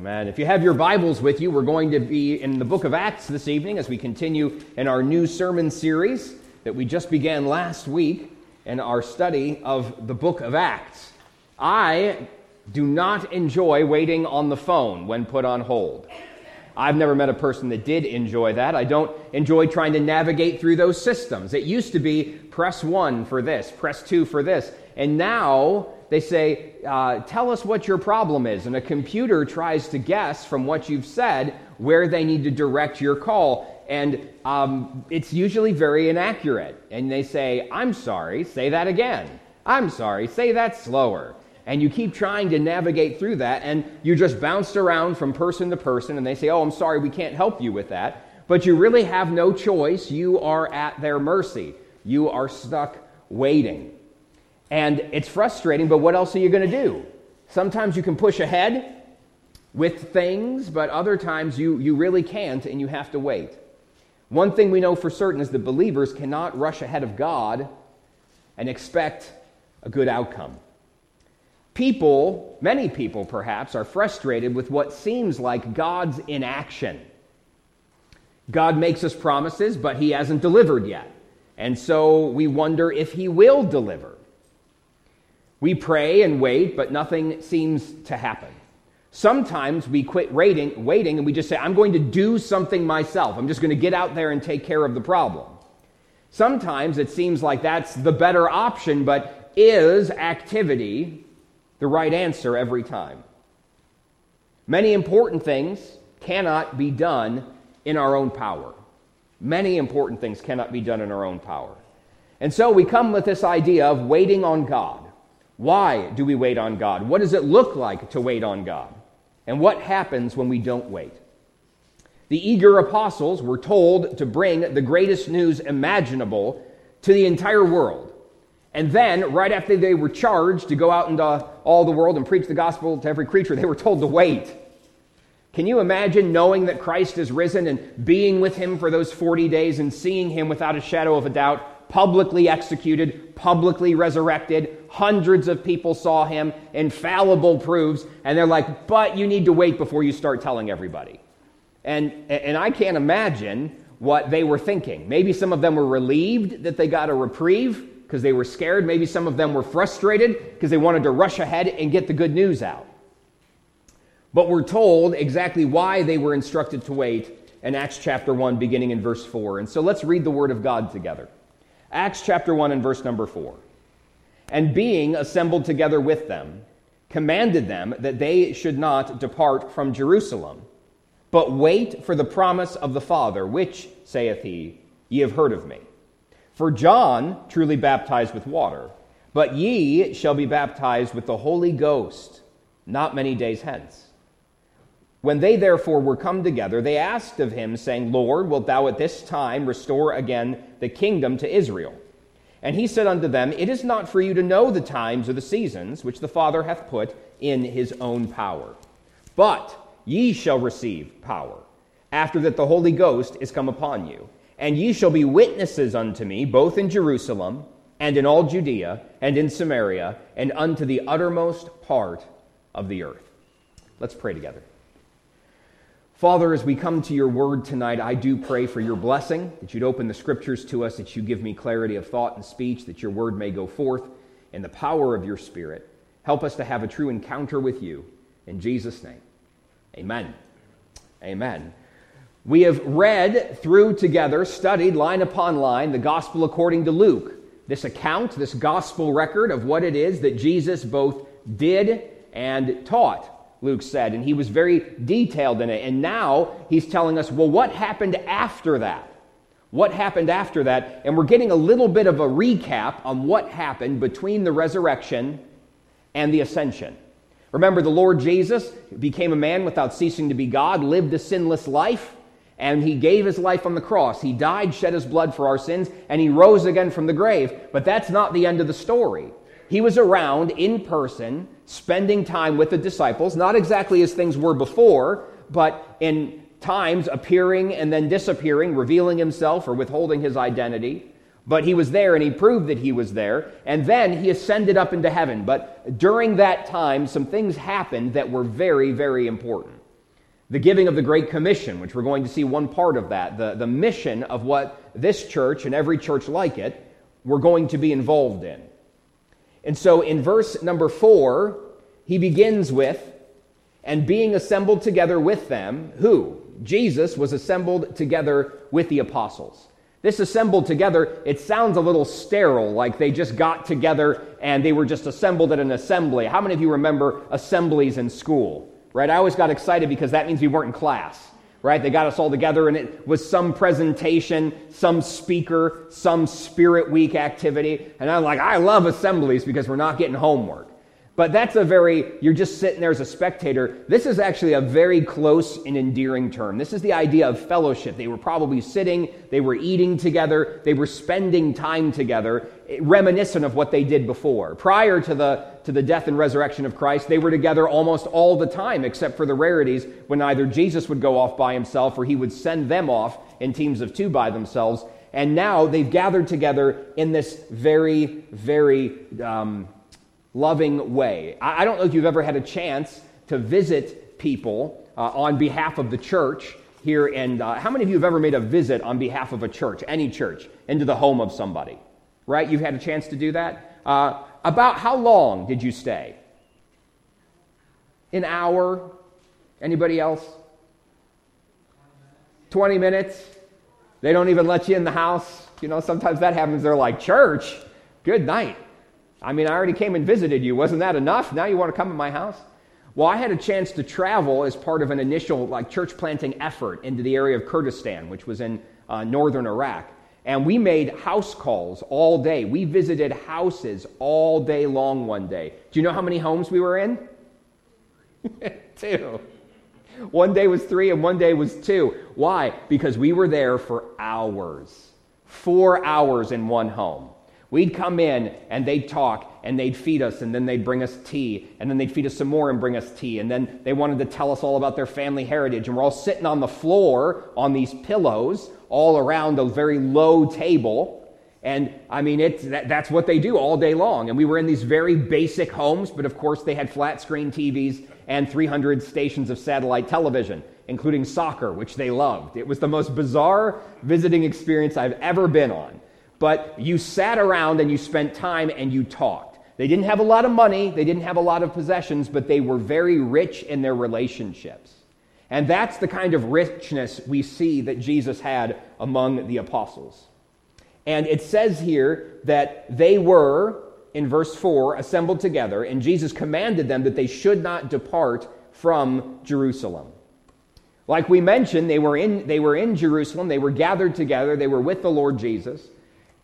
Amen. If you have your Bibles with you, we're going to be in the book of Acts this evening as we continue in our new sermon series that we just began last week in our study of the book of Acts. I do not enjoy waiting on the phone when put on hold. I've never met a person that did enjoy that. I don't enjoy trying to navigate through those systems. It used to be press one for this, press two for this. And now they say, uh, Tell us what your problem is. And a computer tries to guess from what you've said where they need to direct your call. And um, it's usually very inaccurate. And they say, I'm sorry, say that again. I'm sorry, say that slower and you keep trying to navigate through that, and you just bounced around from person to person, and they say, Oh, I'm sorry, we can't help you with that. But you really have no choice. You are at their mercy. You are stuck waiting. And it's frustrating, but what else are you going to do? Sometimes you can push ahead with things, but other times you, you really can't, and you have to wait. One thing we know for certain is that believers cannot rush ahead of God and expect a good outcome. People, many people perhaps, are frustrated with what seems like God's inaction. God makes us promises, but He hasn't delivered yet. And so we wonder if He will deliver. We pray and wait, but nothing seems to happen. Sometimes we quit waiting, waiting and we just say, I'm going to do something myself. I'm just going to get out there and take care of the problem. Sometimes it seems like that's the better option, but is activity the right answer every time. Many important things cannot be done in our own power. Many important things cannot be done in our own power. And so we come with this idea of waiting on God. Why do we wait on God? What does it look like to wait on God? And what happens when we don't wait? The eager apostles were told to bring the greatest news imaginable to the entire world. And then, right after they were charged to go out into all the world and preach the gospel to every creature, they were told to wait. Can you imagine knowing that Christ is risen and being with him for those 40 days and seeing him without a shadow of a doubt, publicly executed, publicly resurrected? Hundreds of people saw him, infallible proofs, and they're like, but you need to wait before you start telling everybody. And, and I can't imagine what they were thinking. Maybe some of them were relieved that they got a reprieve because they were scared. Maybe some of them were frustrated because they wanted to rush ahead and get the good news out. But we're told exactly why they were instructed to wait in Acts chapter 1, beginning in verse 4. And so let's read the word of God together. Acts chapter 1 and verse number 4. And being assembled together with them, commanded them that they should not depart from Jerusalem, but wait for the promise of the Father, which, saith he, ye have heard of me. For John truly baptized with water, but ye shall be baptized with the Holy Ghost not many days hence. When they therefore were come together, they asked of him, saying, Lord, wilt thou at this time restore again the kingdom to Israel? And he said unto them, It is not for you to know the times or the seasons which the Father hath put in his own power. But ye shall receive power, after that the Holy Ghost is come upon you and ye shall be witnesses unto me, both in Jerusalem and in all Judea and in Samaria and unto the uttermost part of the earth. Let's pray together. Father, as we come to your word tonight, I do pray for your blessing, that you'd open the scriptures to us, that you give me clarity of thought and speech, that your word may go forth in the power of your spirit. Help us to have a true encounter with you. In Jesus' name, amen. Amen. We have read through together, studied line upon line, the gospel according to Luke. This account, this gospel record of what it is that Jesus both did and taught, Luke said. And he was very detailed in it. And now he's telling us, well, what happened after that? What happened after that? And we're getting a little bit of a recap on what happened between the resurrection and the ascension. Remember, the Lord Jesus became a man without ceasing to be God, lived a sinless life and he gave his life on the cross. He died, shed his blood for our sins, and he rose again from the grave. But that's not the end of the story. He was around in person, spending time with the disciples, not exactly as things were before, but in times appearing and then disappearing, revealing himself or withholding his identity. But he was there and he proved that he was there. And then he ascended up into heaven. But during that time, some things happened that were very, very important. the giving of the Great Commission, which we're going to see one part of that, the, the mission of what this church and every church like it we're going to be involved in. And so in verse number four, he begins with, and being assembled together with them, who? Jesus was assembled together with the apostles. This assembled together, it sounds a little sterile, like they just got together and they were just assembled at an assembly. How many of you remember assemblies in school? right? I always got excited because that means we weren't in class, right? They got us all together and it was some presentation, some speaker, some spirit week activity. And I'm like, I love assemblies because we're not getting homework. But that's a very, you're just sitting there as a spectator. This is actually a very close and endearing term. This is the idea of fellowship. They were probably sitting, they were eating together, they were spending time together, reminiscent of what they did before. Prior to the, to the death and resurrection of Christ, they were together almost all the time, except for the rarities when either Jesus would go off by himself or he would send them off in teams of two by themselves. And now they've gathered together in this very, very, um, loving way. I, don't know if you've ever had a chance to visit people uh, on behalf of the church here. And uh, how many of you have ever made a visit on behalf of a church, any church, into the home of somebody? Right? You've had a chance to do that? Uh, about how long did you stay? An hour? Anybody else? 20 minutes? They don't even let you in the house. You know, sometimes that happens. They're like, church, good night. I mean, I already came and visited you. Wasn't that enough? Now you want to come to my house? Well, I had a chance to travel as part of an initial like church planting effort into the area of Kurdistan, which was in uh, northern Iraq. And we made house calls all day. We visited houses all day long one day. Do you know how many homes we were in? two. One day was three and one day was two. Why? Because we were there for hours. Four hours in one home. We'd come in and they'd talk and they'd feed us and then they'd bring us tea and then they'd feed us some more and bring us tea and then they wanted to tell us all about their family heritage and we're all sitting on the floor on these pillows all around a very low table and I mean it's that, that's what they do all day long and we were in these very basic homes but of course they had flat screen TVs and 300 stations of satellite television including soccer which they loved. It was the most bizarre visiting experience I've ever been on but you sat around and you spent time and you talked. They didn't have a lot of money, they didn't have a lot of possessions, but they were very rich in their relationships. And that's the kind of richness we see that Jesus had among the apostles. And it says here that they were, in verse 4, assembled together, and Jesus commanded them that they should not depart from Jerusalem. Like we mentioned, they were in, they were in Jerusalem, they were gathered together, they were with the Lord Jesus.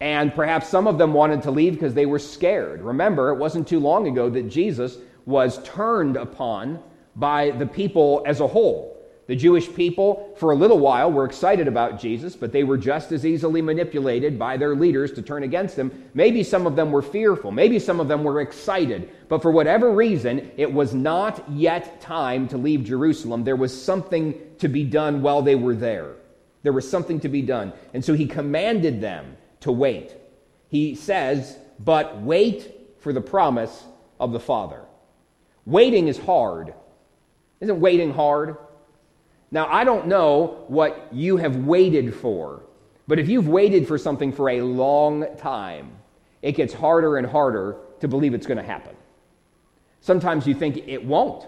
And perhaps some of them wanted to leave because they were scared. Remember, it wasn't too long ago that Jesus was turned upon by the people as a whole. The Jewish people, for a little while, were excited about Jesus, but they were just as easily manipulated by their leaders to turn against him. Maybe some of them were fearful. Maybe some of them were excited. But for whatever reason, it was not yet time to leave Jerusalem. There was something to be done while they were there. There was something to be done. And so he commanded them to wait. He says, but wait for the promise of the Father. Waiting is hard. Isn't waiting hard? Now, I don't know what you have waited for, but if you've waited for something for a long time, it gets harder and harder to believe it's going to happen. Sometimes you think it won't.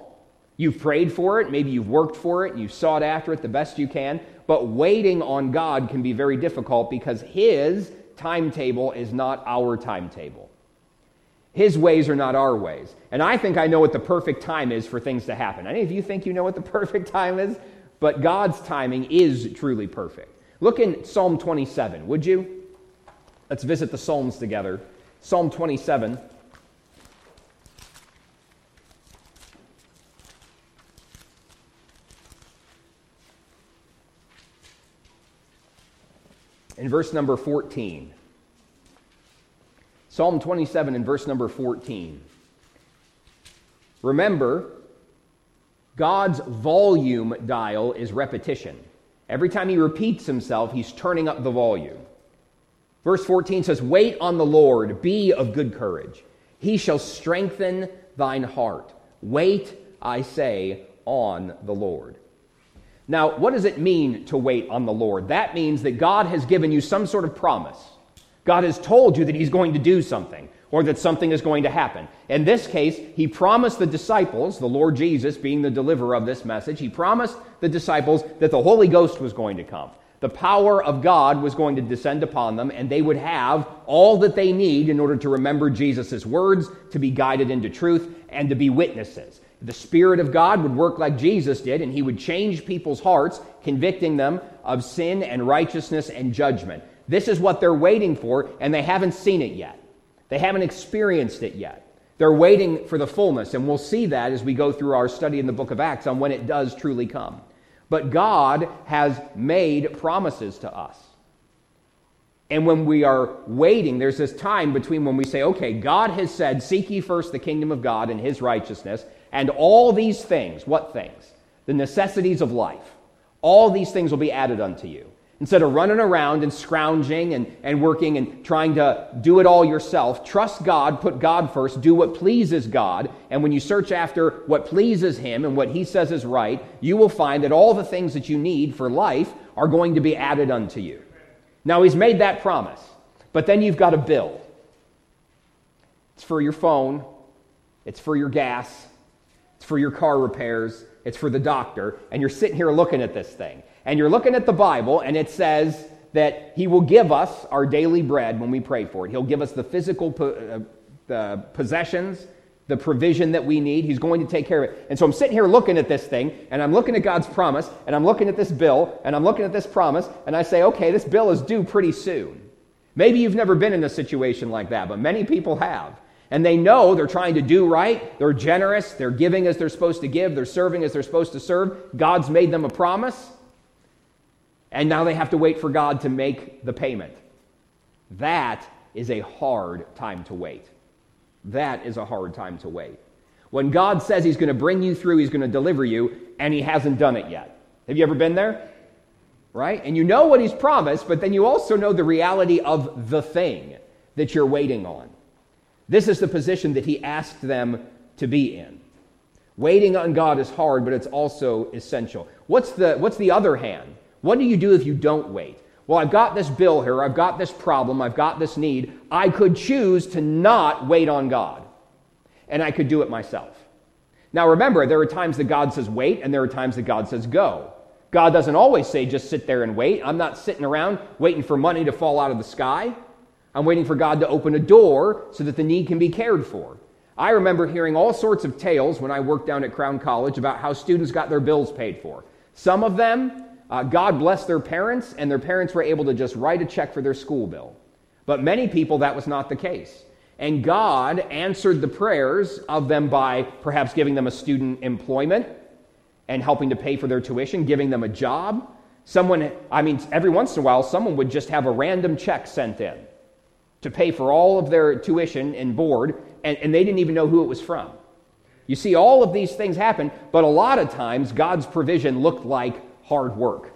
You've prayed for it, maybe you've worked for it, you've sought after it the best you can, but waiting on God can be very difficult because His timetable is not our timetable. His ways are not our ways. And I think I know what the perfect time is for things to happen. Any of you think you know what the perfect time is? But God's timing is truly perfect. Look in Psalm 27, would you? Let's visit the Psalms together. Psalm 27. In verse number 14. Psalm 27 in verse number 14. Remember, God's volume dial is repetition. Every time he repeats himself, he's turning up the volume. Verse 14 says, Wait on the Lord, be of good courage. He shall strengthen thine heart. Wait, I say, on the Lord. Now, what does it mean to wait on the Lord? That means that God has given you some sort of promise. God has told you that He's going to do something or that something is going to happen. In this case, He promised the disciples, the Lord Jesus being the deliverer of this message, He promised the disciples that the Holy Ghost was going to come. The power of God was going to descend upon them, and they would have all that they need in order to remember Jesus' words, to be guided into truth, and to be witnesses. The Spirit of God would work like Jesus did, and He would change people's hearts, convicting them of sin and righteousness and judgment. This is what they're waiting for, and they haven't seen it yet. They haven't experienced it yet. They're waiting for the fullness, and we'll see that as we go through our study in the book of Acts on when it does truly come. But God has made promises to us. And when we are waiting, there's this time between when we say, okay, God has said, Seek ye first the kingdom of God and his righteousness, and all these things, what things? The necessities of life. All these things will be added unto you. Instead of running around and scrounging and, and working and trying to do it all yourself, trust God, put God first, do what pleases God. And when you search after what pleases Him and what He says is right, you will find that all the things that you need for life are going to be added unto you. Now, He's made that promise, but then you've got a bill. It's for your phone, it's for your gas, it's for your car repairs, it's for the doctor, and you're sitting here looking at this thing. And you're looking at the Bible, and it says that He will give us our daily bread when we pray for it. He'll give us the physical po- uh, possessions, the provision that we need. He's going to take care of it. And so I'm sitting here looking at this thing, and I'm looking at God's promise, and I'm looking at this bill, and I'm looking at this promise, and I say, okay, this bill is due pretty soon. Maybe you've never been in a situation like that, but many people have. And they know they're trying to do right. They're generous. They're giving as they're supposed to give. They're serving as they're supposed to serve. God's made them a promise. And now they have to wait for God to make the payment. That is a hard time to wait. That is a hard time to wait. When God says He's going to bring you through, He's going to deliver you, and He hasn't done it yet. Have you ever been there? Right? And you know what He's promised, but then you also know the reality of the thing that you're waiting on. This is the position that He asked them to be in. Waiting on God is hard, but it's also essential. What's the, what's the other hand? What do you do if you don't wait? Well, I've got this bill here, I've got this problem, I've got this need. I could choose to not wait on God, and I could do it myself. Now, remember, there are times that God says wait, and there are times that God says go. God doesn't always say just sit there and wait. I'm not sitting around waiting for money to fall out of the sky. I'm waiting for God to open a door so that the need can be cared for. I remember hearing all sorts of tales when I worked down at Crown College about how students got their bills paid for. Some of them uh, God blessed their parents, and their parents were able to just write a check for their school bill. But many people, that was not the case. And God answered the prayers of them by perhaps giving them a student employment and helping to pay for their tuition, giving them a job. Someone, I mean, every once in a while, someone would just have a random check sent in to pay for all of their tuition and board, and, and they didn't even know who it was from. You see, all of these things happen, but a lot of times God's provision looked like hard work.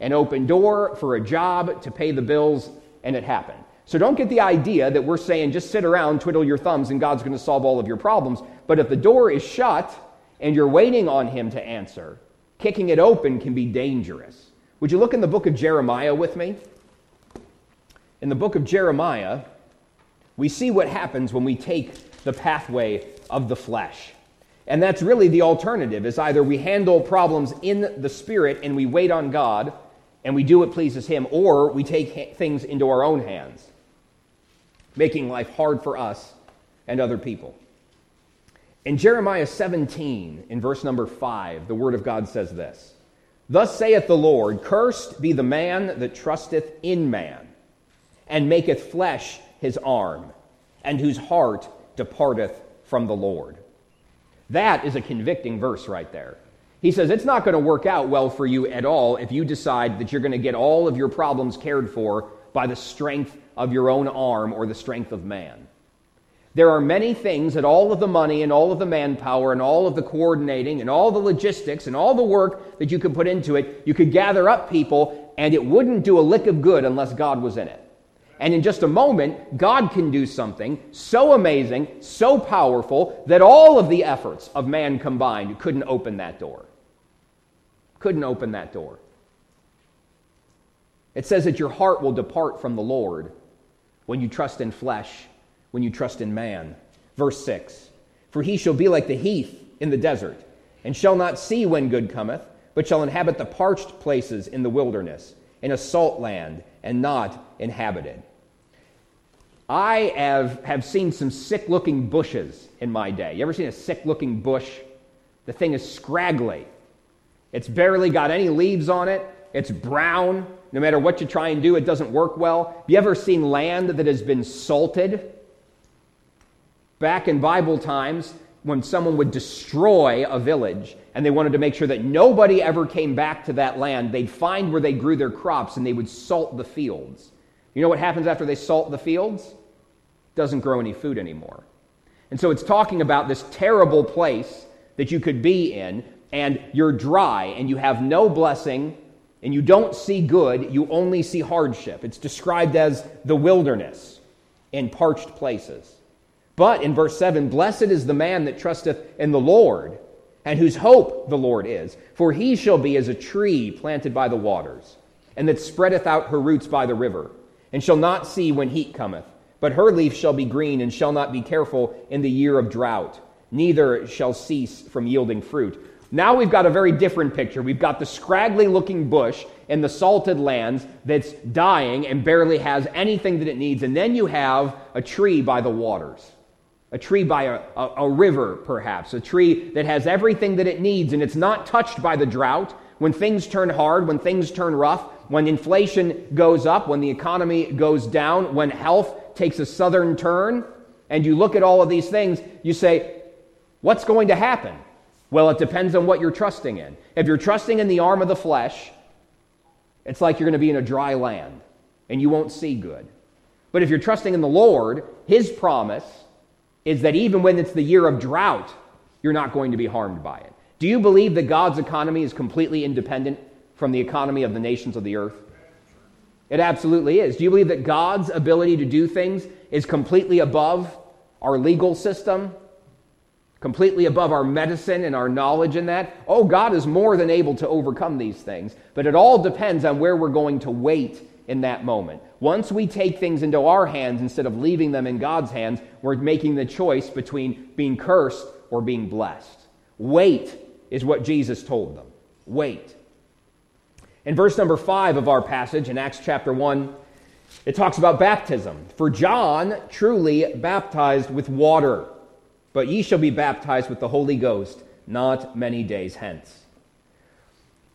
An open door for a job to pay the bills, and it happened. So don't get the idea that we're saying just sit around, twiddle your thumbs, and God's going to solve all of your problems. But if the door is shut and you're waiting on Him to answer, kicking it open can be dangerous. Would you look in the book of Jeremiah with me? In the book of Jeremiah, we see what happens when we take the pathway of the flesh. And that's really the alternative is either we handle problems in the spirit and we wait on God and we do what pleases him or we take things into our own hands, making life hard for us and other people. In Jeremiah 17 in verse number 5, the word of God says this: Thus saith the Lord, cursed be the man that trusteth in man and maketh flesh his arm and whose heart departeth from the Lord. That is a convicting verse right there. He says it's not going to work out well for you at all if you decide that you're going to get all of your problems cared for by the strength of your own arm or the strength of man. There are many things that all of the money and all of the manpower and all of the coordinating and all the logistics and all the work that you could put into it, you could gather up people and it wouldn't do a lick of good unless God was in it. And in just a moment, God can do something so amazing, so powerful, that all of the efforts of man combined couldn't open that door. couldn't open that door. It says that your heart will depart from the Lord when you trust in flesh, when you trust in man. Verse 6 For he shall be like the heath in the desert, and shall not see when good cometh, but shall inhabit the parched places in the wilderness, in a salt land, and not inhabited. I have, have seen some sick looking bushes in my day. You ever seen a sick looking bush? The thing is scraggly. It's barely got any leaves on it. It's brown. No matter what you try and do, it doesn't work well. Have you ever seen land that has been salted? Back in Bible times, when someone would destroy a village and they wanted to make sure that nobody ever came back to that land, they'd find where they grew their crops and they would salt the fields. You know what happens after they salt the fields? Doesn't grow any food anymore. And so it's talking about this terrible place that you could be in, and you're dry, and you have no blessing, and you don't see good, you only see hardship. It's described as the wilderness in parched places. But in verse 7, blessed is the man that trusteth in the Lord, and whose hope the Lord is. For he shall be as a tree planted by the waters, and that spreadeth out her roots by the river, and shall not see when heat cometh. But her leaf shall be green, and shall not be careful in the year of drought, neither shall cease from yielding fruit. Now we've got a very different picture. We've got the scraggly looking bush in the salted lands that's dying and barely has anything that it needs. And then you have a tree by the waters a tree by a, a, a, river, perhaps, a tree that has everything that it needs and it's not touched by the drought. When things turn hard, when things turn rough, when inflation goes up, when the economy goes down, when health takes a southern turn, and you look at all of these things, you say, What's going to happen? Well, it depends on what you're trusting in. If you're trusting in the arm of the flesh, it's like you're going to be in a dry land and you won't see good. But if you're trusting in the Lord, His promise, is that even when it's the year of drought, you're not going to be harmed by it. Do you believe that God's economy is completely independent from the economy of the nations of the earth? It absolutely is. Do you believe that God's ability to do things is completely above our legal system, completely above our medicine and our knowledge in that? Oh, God is more than able to overcome these things, but it all depends on where we're going to wait in that moment. Once we take things into our hands instead of leaving them in God's hands, we're making the choice between being cursed or being blessed. Wait is what Jesus told them. Wait. In verse number 5 of our passage in Acts chapter 1, it talks about baptism. For John truly baptized with water, but ye shall be baptized with the Holy Ghost not many days hence.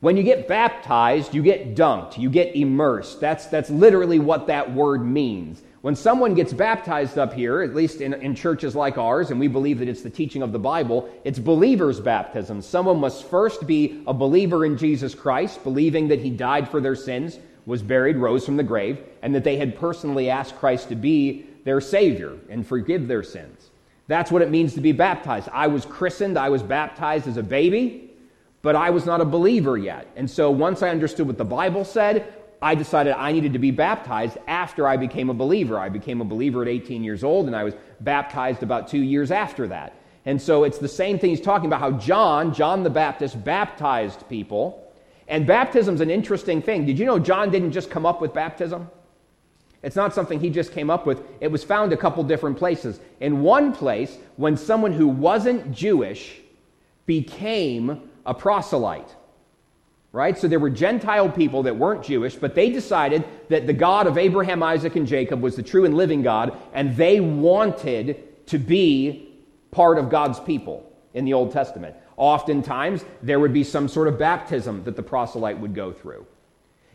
When you get baptized, you get dunked, you get immersed. That's, that's literally what that word means. When someone gets baptized up here, at least in, in churches like ours, and we believe that it's the teaching of the Bible, it's believer's baptism. Someone must first be a believer in Jesus Christ, believing that he died for their sins, was buried, rose from the grave, and that they had personally asked Christ to be their Savior and forgive their sins. That's what it means to be baptized. I was christened, I was baptized as a baby but I was not a believer yet. And so once I understood what the Bible said, I decided I needed to be baptized after I became a believer. I became a believer at 18 years old, and I was baptized about two years after that. And so it's the same thing he's talking about how John, John the Baptist, baptized people. And baptism's an interesting thing. Did you know John didn't just come up with baptism? It's not something he just came up with. It was found a couple different places. In one place, when someone who wasn't Jewish became a proselyte. Right? So there were Gentile people that weren't Jewish, but they decided that the God of Abraham, Isaac, and Jacob was the true and living God, and they wanted to be part of God's people in the Old Testament. Oftentimes, there would be some sort of baptism that the proselyte would go through.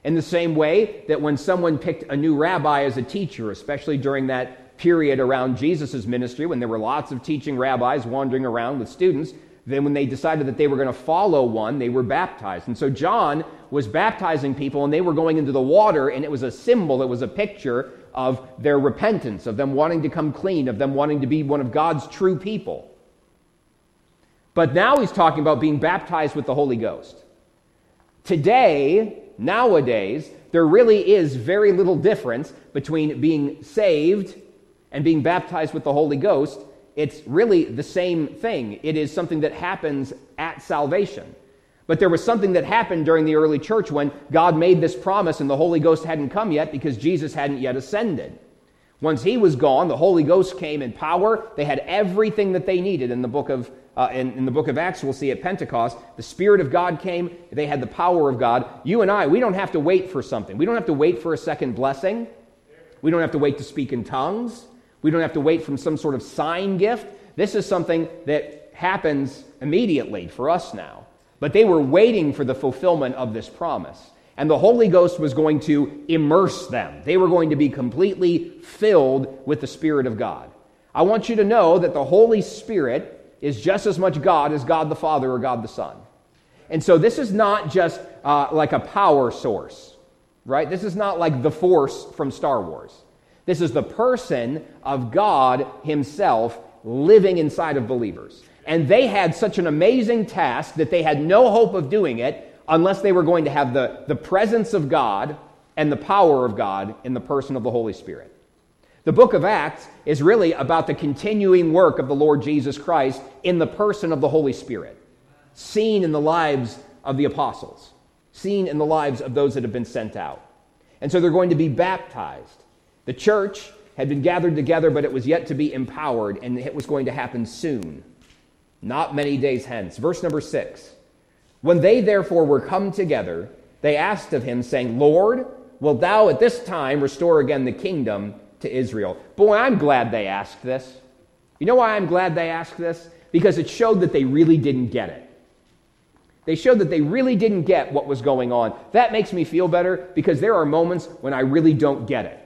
In the same way that when someone picked a new rabbi as a teacher, especially during that period around Jesus' ministry, when there were lots of teaching rabbis wandering around with students, then, when they decided that they were going to follow one, they were baptized. And so, John was baptizing people, and they were going into the water, and it was a symbol, it was a picture of their repentance, of them wanting to come clean, of them wanting to be one of God's true people. But now he's talking about being baptized with the Holy Ghost. Today, nowadays, there really is very little difference between being saved and being baptized with the Holy Ghost it's really the same thing. It is something that happens at salvation. But there was something that happened during the early church when God made this promise and the Holy Ghost hadn't come yet because Jesus hadn't yet ascended. Once he was gone, the Holy Ghost came in power. They had everything that they needed in the book of uh, in, in the book of Acts, we'll see at Pentecost, the Spirit of God came. They had the power of God. You and I, we don't have to wait for something. We don't have to wait for a second blessing. We don't have to wait to speak in tongues. We don't have to wait from some sort of sign gift. This is something that happens immediately for us now. But they were waiting for the fulfillment of this promise. And the Holy Ghost was going to immerse them. They were going to be completely filled with the Spirit of God. I want you to know that the Holy Spirit is just as much God as God the Father or God the Son. And so this is not just uh, like a power source, right? This is not like the Force from Star Wars. This is the person of God Himself living inside of believers. And they had such an amazing task that they had no hope of doing it unless they were going to have the, the presence of God and the power of God in the person of the Holy Spirit. The book of Acts is really about the continuing work of the Lord Jesus Christ in the person of the Holy Spirit, seen in the lives of the apostles, seen in the lives of those that have been sent out. And so they're going to be baptized. The church had been gathered together, but it was yet to be empowered, and it was going to happen soon, not many days hence. Verse number six. When they therefore were come together, they asked of him, saying, Lord, wilt thou at this time restore again the kingdom to Israel? Boy, I'm glad they asked this. You know why I'm glad they asked this? Because it showed that they really didn't get it. They showed that they really didn't get what was going on. That makes me feel better because there are moments when I really don't get it.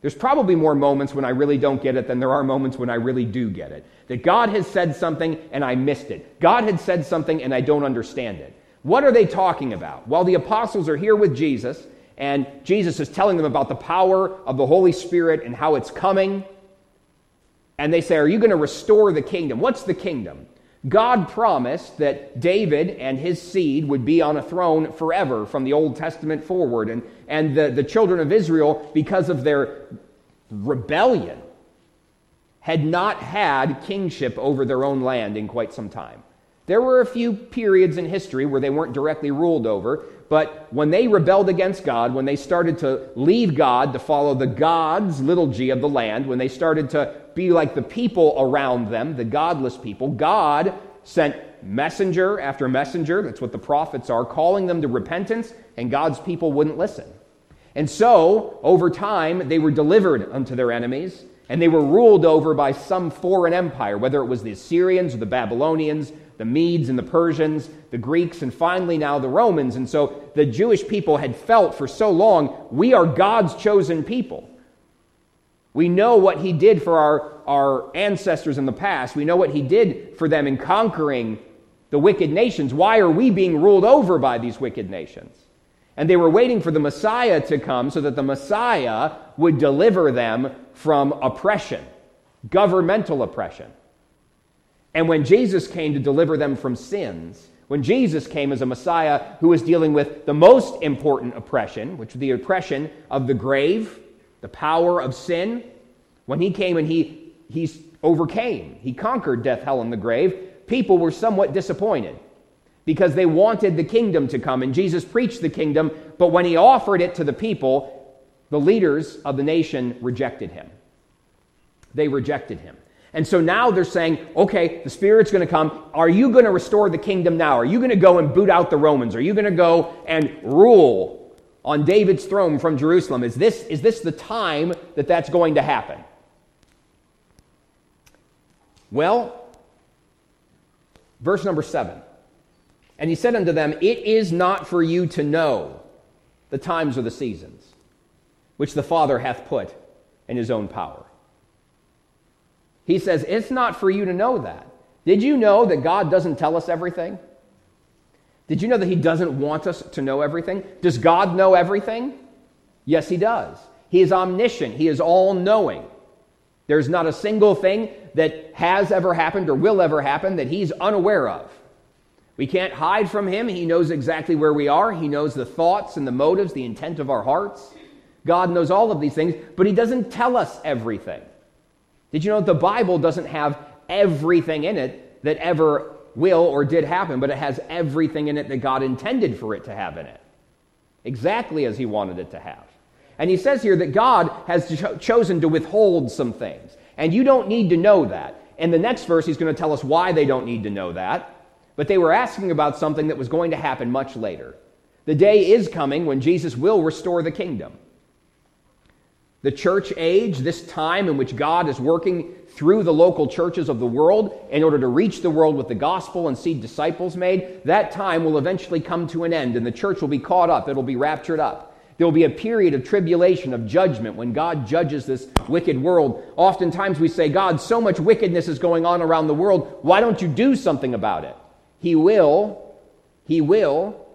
There's probably more moments when I really don't get it than there are moments when I really do get it. That God has said something and I missed it. God had said something and I don't understand it. What are they talking about? Well, the apostles are here with Jesus, and Jesus is telling them about the power of the Holy Spirit and how it's coming. And they say, Are you going to restore the kingdom? What's the kingdom? God promised that David and his seed would be on a throne forever from the Old Testament forward. And, and the, the children of Israel, because of their rebellion, had not had kingship over their own land in quite some time. There were a few periods in history where they weren't directly ruled over, but when they rebelled against God, when they started to leave God to follow the gods, little g, of the land, when they started to be like the people around them, the godless people, God sent messenger after messenger, that's what the prophets are, calling them to repentance, and God's people wouldn't listen. And so, over time, they were delivered unto their enemies, and they were ruled over by some foreign empire, whether it was the Assyrians or the Babylonians the Medes and the Persians, the Greeks, and finally now the Romans. And so the Jewish people had felt for so long, we are God's chosen people. We know what he did for our, our ancestors in the past. We know what he did for them in conquering the wicked nations. Why are we being ruled over by these wicked nations? And they were waiting for the Messiah to come so that the Messiah would deliver them from oppression, governmental oppression. And when Jesus came to deliver them from sins, when Jesus came as a Messiah who was dealing with the most important oppression, which was the oppression of the grave, the power of sin, when he came and he, he overcame, he conquered death, hell, and the grave, people were somewhat disappointed because they wanted the kingdom to come. And Jesus preached the kingdom, but when he offered it to the people, the leaders of the nation rejected him. They rejected him. And so now they're saying, okay, the Spirit's going to come. Are you going to restore the kingdom now? Are you going to go and boot out the Romans? Are you going to go and rule on David's throne from Jerusalem? Is this, is this the time that that's going to happen? Well, verse number seven. And he said unto them, It is not for you to know the times or the seasons which the Father hath put in his own power. He says, It's not for you to know that. Did you know that God doesn't tell us everything? Did you know that He doesn't want us to know everything? Does God know everything? Yes, He does. He is omniscient, He is all knowing. There's not a single thing that has ever happened or will ever happen that He's unaware of. We can't hide from Him. He knows exactly where we are, He knows the thoughts and the motives, the intent of our hearts. God knows all of these things, but He doesn't tell us everything. Did you know that the Bible doesn't have everything in it that ever will or did happen, but it has everything in it that God intended for it to have in it. Exactly as He wanted it to have. And He says here that God has cho- chosen to withhold some things. And you don't need to know that. In the next verse, He's going to tell us why they don't need to know that. But they were asking about something that was going to happen much later. The day is coming when Jesus will restore the kingdom. The church age, this time in which God is working through the local churches of the world in order to reach the world with the gospel and see disciples made, that time will eventually come to an end and the church will be caught up. It'll be raptured up. There will be a period of tribulation, of judgment, when God judges this wicked world. Oftentimes we say, God, so much wickedness is going on around the world. Why don't you do something about it? He will. He will.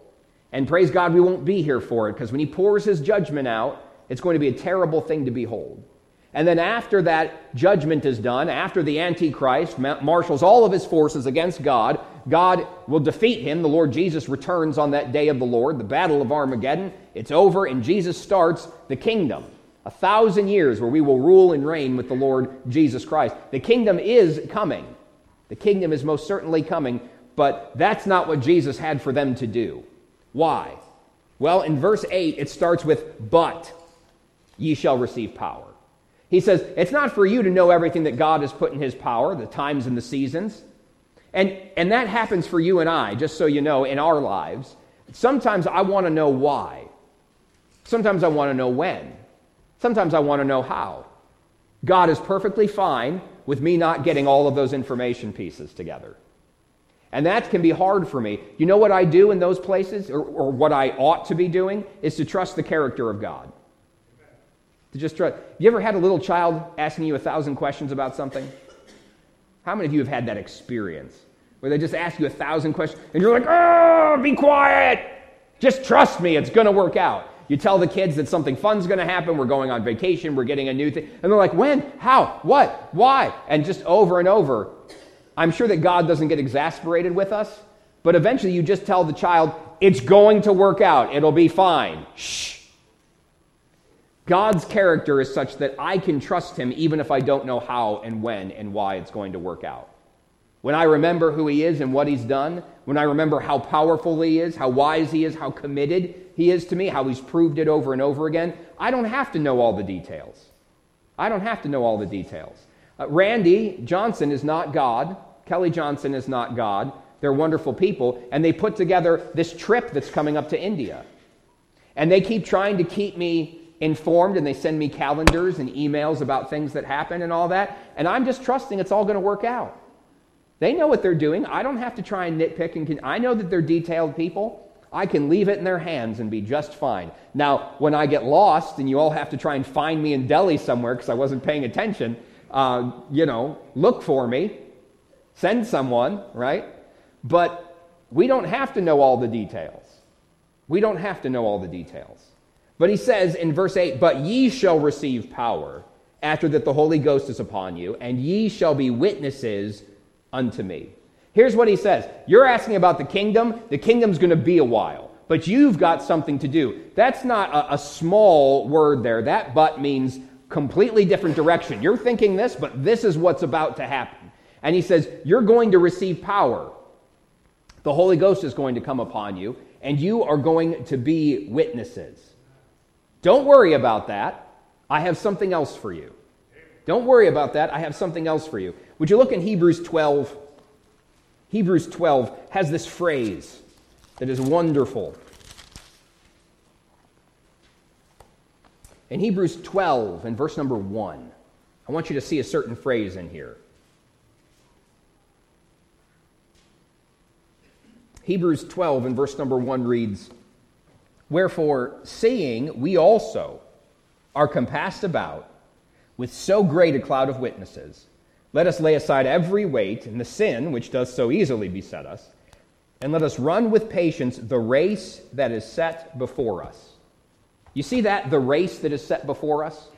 And praise God, we won't be here for it because when He pours His judgment out, it's going to be a terrible thing to behold. And then after that judgment is done, after the Antichrist marshals all of his forces against God, God will defeat him. The Lord Jesus returns on that day of the Lord, the battle of Armageddon. It's over, and Jesus starts the kingdom. A thousand years where we will rule and reign with the Lord Jesus Christ. The kingdom is coming. The kingdom is most certainly coming, but that's not what Jesus had for them to do. Why? Well, in verse 8, it starts with, But ye shall receive power. He says, It's not for you to know everything that God has put in his power, the times and the seasons. And, and that happens for you and I, just so you know, in our lives. Sometimes I want to know why. Sometimes I want to know when. Sometimes I want to know how. God is perfectly fine with me not getting all of those information pieces together. And that can be hard for me. You know what I do in those places, or, or what I ought to be doing, is to trust the character of God to just trust. You ever had a little child asking you a thousand questions about something? How many of you have had that experience where they just ask you a thousand questions and you're like, oh, be quiet. Just trust me, it's going to work out. You tell the kids that something fun's going to happen, we're going on vacation, we're getting a new thing. And they're like, when? How? What? Why? And just over and over. I'm sure that God doesn't get exasperated with us, but eventually you just tell the child, it's going to work out, it'll be fine. Shh. God's character is such that I can trust him even if I don't know how and when and why it's going to work out. When I remember who he is and what he's done, when I remember how powerful he is, how wise he is, how committed he is to me, how he's proved it over and over again, I don't have to know all the details. I don't have to know all the details. Uh, Randy Johnson is not God. Kelly Johnson is not God. They're wonderful people, and they put together this trip that's coming up to India. And they keep trying to keep me informed and they send me calendars and emails about things that happen and all that. And I'm just trusting it's all going to work out. They know what they're doing. I don't have to try and nitpick and I know that they're detailed people. I can leave it in their hands and be just fine. Now, when I get lost and you all have to try and find me in Delhi somewhere because I wasn't paying attention, uh, you know, look for me, send someone, right? But we don't have to know all the details. We don't have to know all the details. But he says in verse 8, But ye shall receive power after that the Holy Ghost is upon you, and ye shall be witnesses unto me. Here's what he says You're asking about the kingdom. The kingdom's going to be a while, but you've got something to do. That's not a, a small word there. That but means completely different direction. You're thinking this, but this is what's about to happen. And he says, You're going to receive power. The Holy Ghost is going to come upon you, and you are going to be witnesses. Don't worry about that. I have something else for you. Don't worry about that. I have something else for you. Would you look in Hebrews 12? Hebrews 12 has this phrase that is wonderful. In Hebrews 12, in verse number 1, I want you to see a certain phrase in here. Hebrews 12, in verse number 1 reads, Wherefore, seeing we also are compassed about with so great a cloud of witnesses, let us lay aside every weight and the sin which does so easily beset us, and let us run with patience the race that is set before us. You see that? The race that is set before us?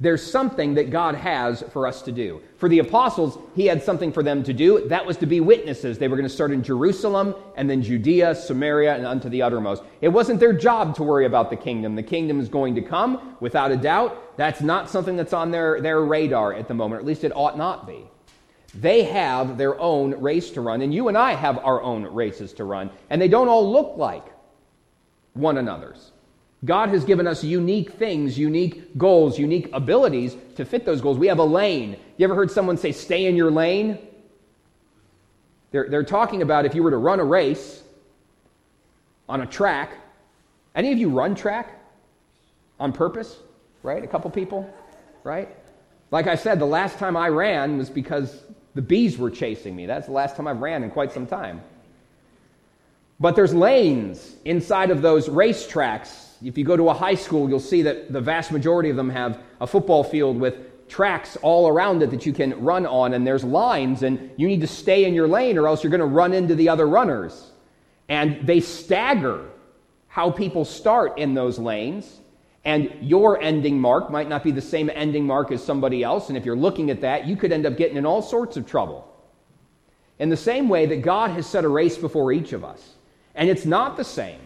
There's something that God has for us to do. For the apostles, he had something for them to do. That was to be witnesses. They were going to start in Jerusalem and then Judea, Samaria, and unto the uttermost. It wasn't their job to worry about the kingdom. The kingdom is going to come, without a doubt. That's not something that's on their, their radar at the moment, at least it ought not be. They have their own race to run, and you and I have our own races to run, and they don't all look like one another's. God has given us unique things, unique goals, unique abilities to fit those goals. We have a lane. You ever heard someone say, stay in your lane? They're, they're talking about if you were to run a race on a track. Any of you run track on purpose? Right? A couple people? Right? Like I said, the last time I ran was because the bees were chasing me. That's the last time I've ran in quite some time. But there's lanes inside of those race tracks. If you go to a high school, you'll see that the vast majority of them have a football field with tracks all around it that you can run on, and there's lines, and you need to stay in your lane or else you're going to run into the other runners. And they stagger how people start in those lanes. And your ending mark might not be the same ending mark as somebody else. And if you're looking at that, you could end up getting in all sorts of trouble. In the same way that God has set a race before each of us. And it's not the same.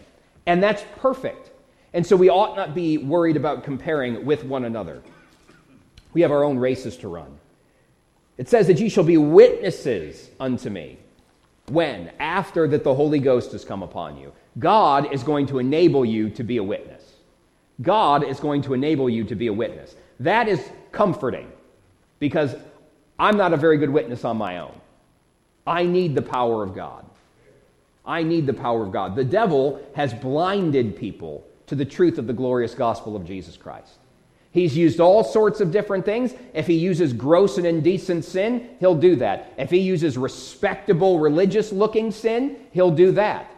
And that's perfect. And so we ought not be worried about comparing with one another. We have our own races to run. It says that ye shall be witnesses unto me. When? After that the Holy Ghost has come upon you. God is going to enable you to be a witness. God is going to enable you to be a witness. That is comforting because I'm not a very good witness on my own. I need the power of God. I need the power of God. The devil has blinded people to the truth of the glorious gospel of Jesus Christ. He's used all sorts of different things. If he uses gross and indecent sin, he'll do that. If he uses respectable religious looking sin, he'll do that.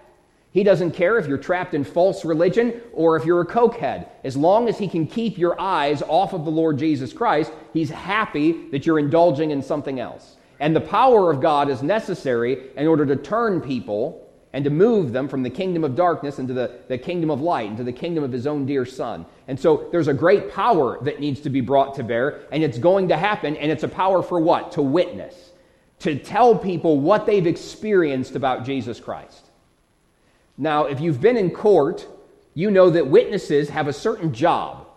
He doesn't care if you're trapped in false religion or if you're a cokehead. As long as he can keep your eyes off of the Lord Jesus Christ, he's happy that you're indulging in something else. And the power of God is necessary in order to turn people and to move them from the kingdom of darkness into the, the kingdom of light, into the kingdom of his own dear son. And so there's a great power that needs to be brought to bear, and it's going to happen, and it's a power for what? To witness, to tell people what they've experienced about Jesus Christ. Now, if you've been in court, you know that witnesses have a certain job,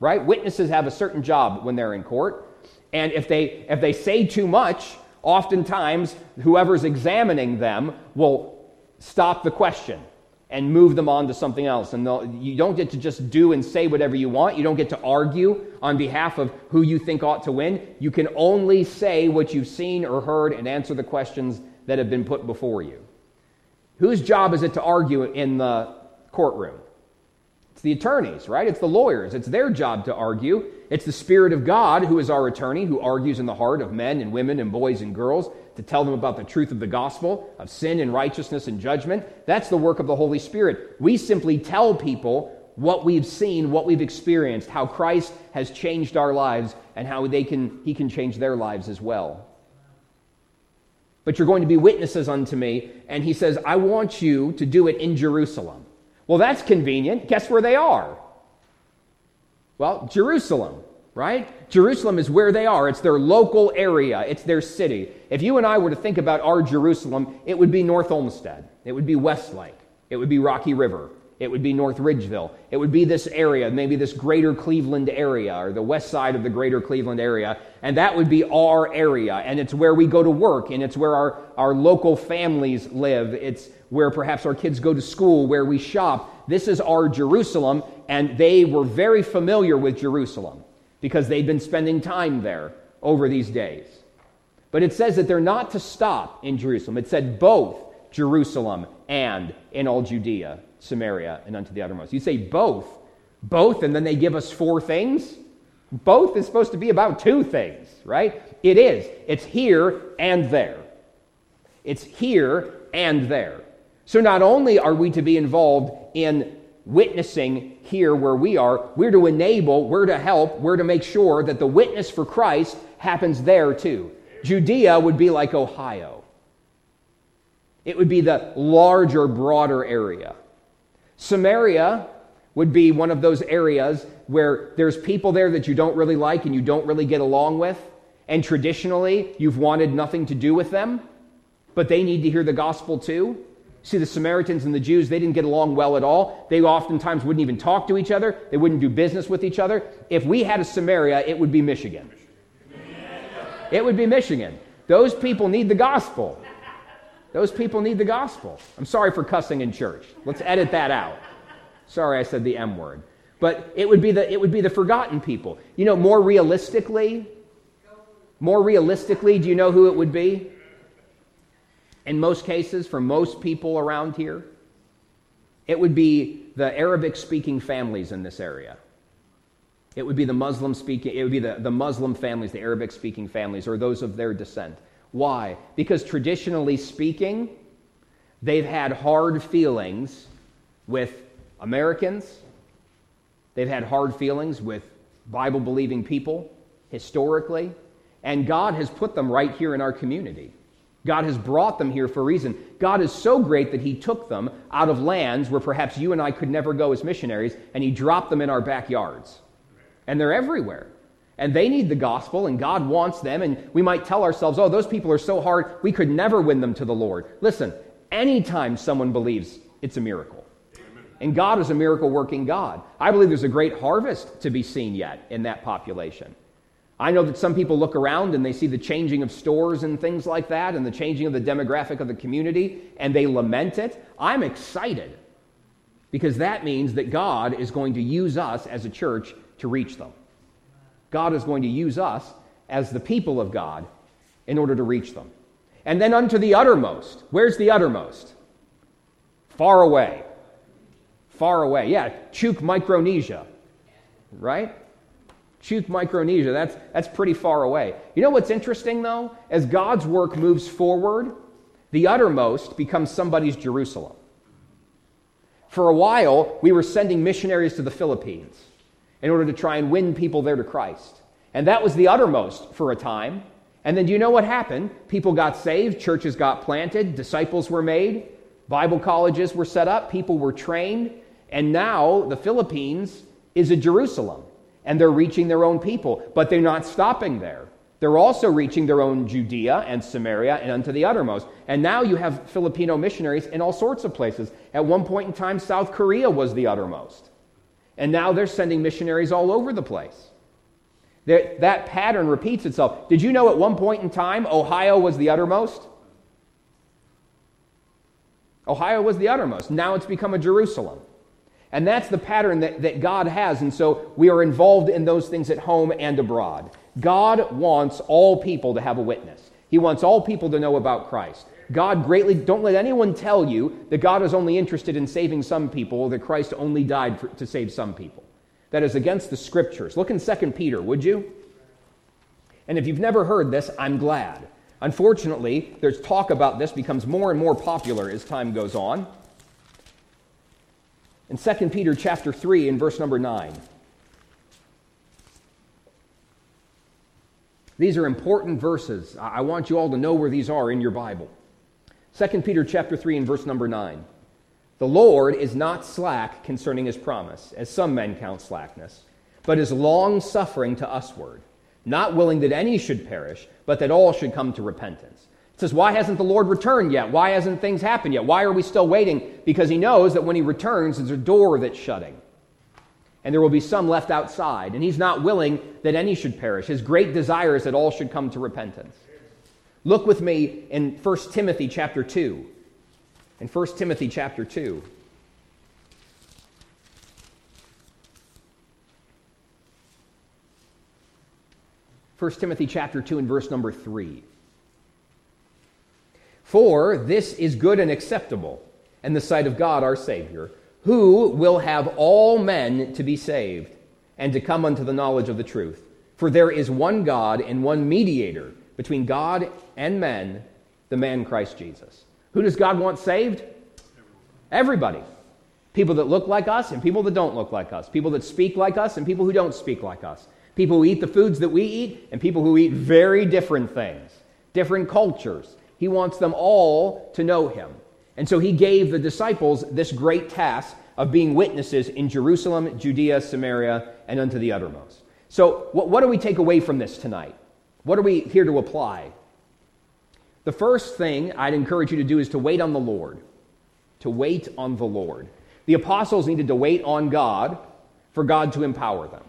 right? Witnesses have a certain job when they're in court. And if they, if they say too much, oftentimes whoever's examining them will stop the question and move them on to something else. And you don't get to just do and say whatever you want. You don't get to argue on behalf of who you think ought to win. You can only say what you've seen or heard and answer the questions that have been put before you. Whose job is it to argue in the courtroom? It's the attorneys, right? It's the lawyers. It's their job to argue. It's the Spirit of God, who is our attorney, who argues in the heart of men and women and boys and girls to tell them about the truth of the gospel, of sin and righteousness and judgment. That's the work of the Holy Spirit. We simply tell people what we've seen, what we've experienced, how Christ has changed our lives, and how they can, he can change their lives as well but you're going to be witnesses unto me. And he says, I want you to do it in Jerusalem. Well, that's convenient. Guess where they are? Well, Jerusalem, right? Jerusalem is where they are. It's their local area, it's their city. If you and I were to think about our Jerusalem, it would be North Olmsted, it would be Westlake, it would be Rocky River, it would be North Ridgeville. It would be this area, maybe this greater Cleveland area or the west side of the greater Cleveland area. And that would be our area. And it's where we go to work and it's where our, our local families live. It's where perhaps our kids go to school, where we shop. This is our Jerusalem. And they were very familiar with Jerusalem because they'd been spending time there over these days. But it says that they're not to stop in Jerusalem. It said both Jerusalem and in all Judea Samaria, and unto the uttermost. You say both. Both, and then they give us four things? Both is supposed to be about two things, right? It is. It's here and there. It's here and there. So not only are we to be involved in witnessing here where we are, we're to enable, we're to help, we're to make sure that the witness for Christ happens there too. Judea would be like Ohio. It would be the larger, broader area. Samaria would be one of those areas where there's people there that you don't really like and you don't really get along with. And traditionally, you've wanted nothing to do with them, but they need to hear the gospel too. See, the Samaritans and the Jews, they didn't get along well at all. They oftentimes wouldn't even talk to each other, they wouldn't do business with each other. If we had a Samaria, it would be Michigan. It would be Michigan. Those people need the gospel. Those people need the gospel. I'm sorry for cussing in church. Let's edit that out. Sorry I said the M word. But it would be the, it would be the forgotten people. You know, more realistically, more realistically, do you know who it would be? In most cases, for most people around here, it would be the Arabic speaking families in this area. It would be the Muslim speaking, it would be the, the Muslim families, the Arabic speaking families, or those of their descent. Why? Because traditionally speaking, they've had hard feelings with Americans, they've had hard feelings with Bible believing people historically, and God has put them right here in our community. God has brought them here for a reason. God is so great that He took them out of lands where perhaps you and I could never go as missionaries, and He dropped them in our backyards. And they're everywhere. And they need the gospel, and God wants them. And we might tell ourselves, oh, those people are so hard, we could never win them to the Lord. Listen, anytime someone believes, it's a miracle. And God is a miracle working God. I believe there's a great harvest to be seen yet in that population. I know that some people look around and they see the changing of stores and things like that and the changing of the demographic of the community and they lament it. I'm excited because that means that God is going to use us as a church to reach them. God is going to use us as the people of God in order to reach them. And then unto the uttermost. Where's the uttermost? Far away. Far away. Yeah, Chuuk, Micronesia. Right? Chuuk, Micronesia. That's, that's pretty far away. You know what's interesting, though? As God's work moves forward, the uttermost becomes somebody's Jerusalem. For a while, we were sending missionaries to the Philippines in order to try and win people there to Christ. And that was the uttermost for a time. And then do you know what happened? People got saved, churches got planted, disciples were made, Bible colleges were set up, people were trained, and now the Philippines is a Jerusalem and they're reaching their own people. But they're not stopping there. They're also reaching their own Judea and Samaria and unto the uttermost. And now you have Filipino missionaries in all sorts of places. At one point in time, South Korea was the uttermost. And now they're sending missionaries all over the place. That, pattern repeats itself. Did you know at one point in time, Ohio was the uttermost? Ohio was the uttermost. Now it's become a Jerusalem. And that's the pattern that, that God has. And so we are involved in those things at home and abroad. God wants all people to have a witness, He wants all people to know about Christ. God greatly, don't let anyone tell you that God is only interested in saving some people or that Christ only died for, to save some people. That is against the scriptures. Look in 2 Peter, would you? And if you've never heard this, I'm glad. Unfortunately, there's talk about this becomes more and more popular as time goes on in 2 Peter chapter 3 in verse number 9. These are important verses. I want you all to know where these are in your Bible. 2 Peter chapter 3 and verse number 9. The Lord is not slack concerning his promise, as some men count slackness, but is long suffering to usward, not willing that any should perish, but that all should come to repentance says, Why hasn't the Lord returned yet? Why hasn't things happened yet? Why are we still waiting? Because he knows that when he returns, there's a door that's shutting. And there will be some left outside. And he's not willing that any should perish. His great desire is that all should come to repentance. Look with me in 1 Timothy chapter 2. In 1 Timothy chapter 2. First Timothy chapter 2 and verse number 3. For this is good and acceptable in the sight of God our Savior, who will have all men to be saved and to come unto the knowledge of the truth. For there is one God and one mediator between God and men, the man Christ Jesus. Who does God want saved? Everybody. People that look like us and people that don't look like us. People that speak like us and people who don't speak like us. People who eat the foods that we eat and people who eat very different things, different cultures, he wants them all to know him. And so he gave the disciples this great task of being witnesses in Jerusalem, Judea, Samaria, and unto the uttermost. So, what, what do we take away from this tonight? What are we here to apply? The first thing I'd encourage you to do is to wait on the Lord. To wait on the Lord. The apostles needed to wait on God for God to empower them.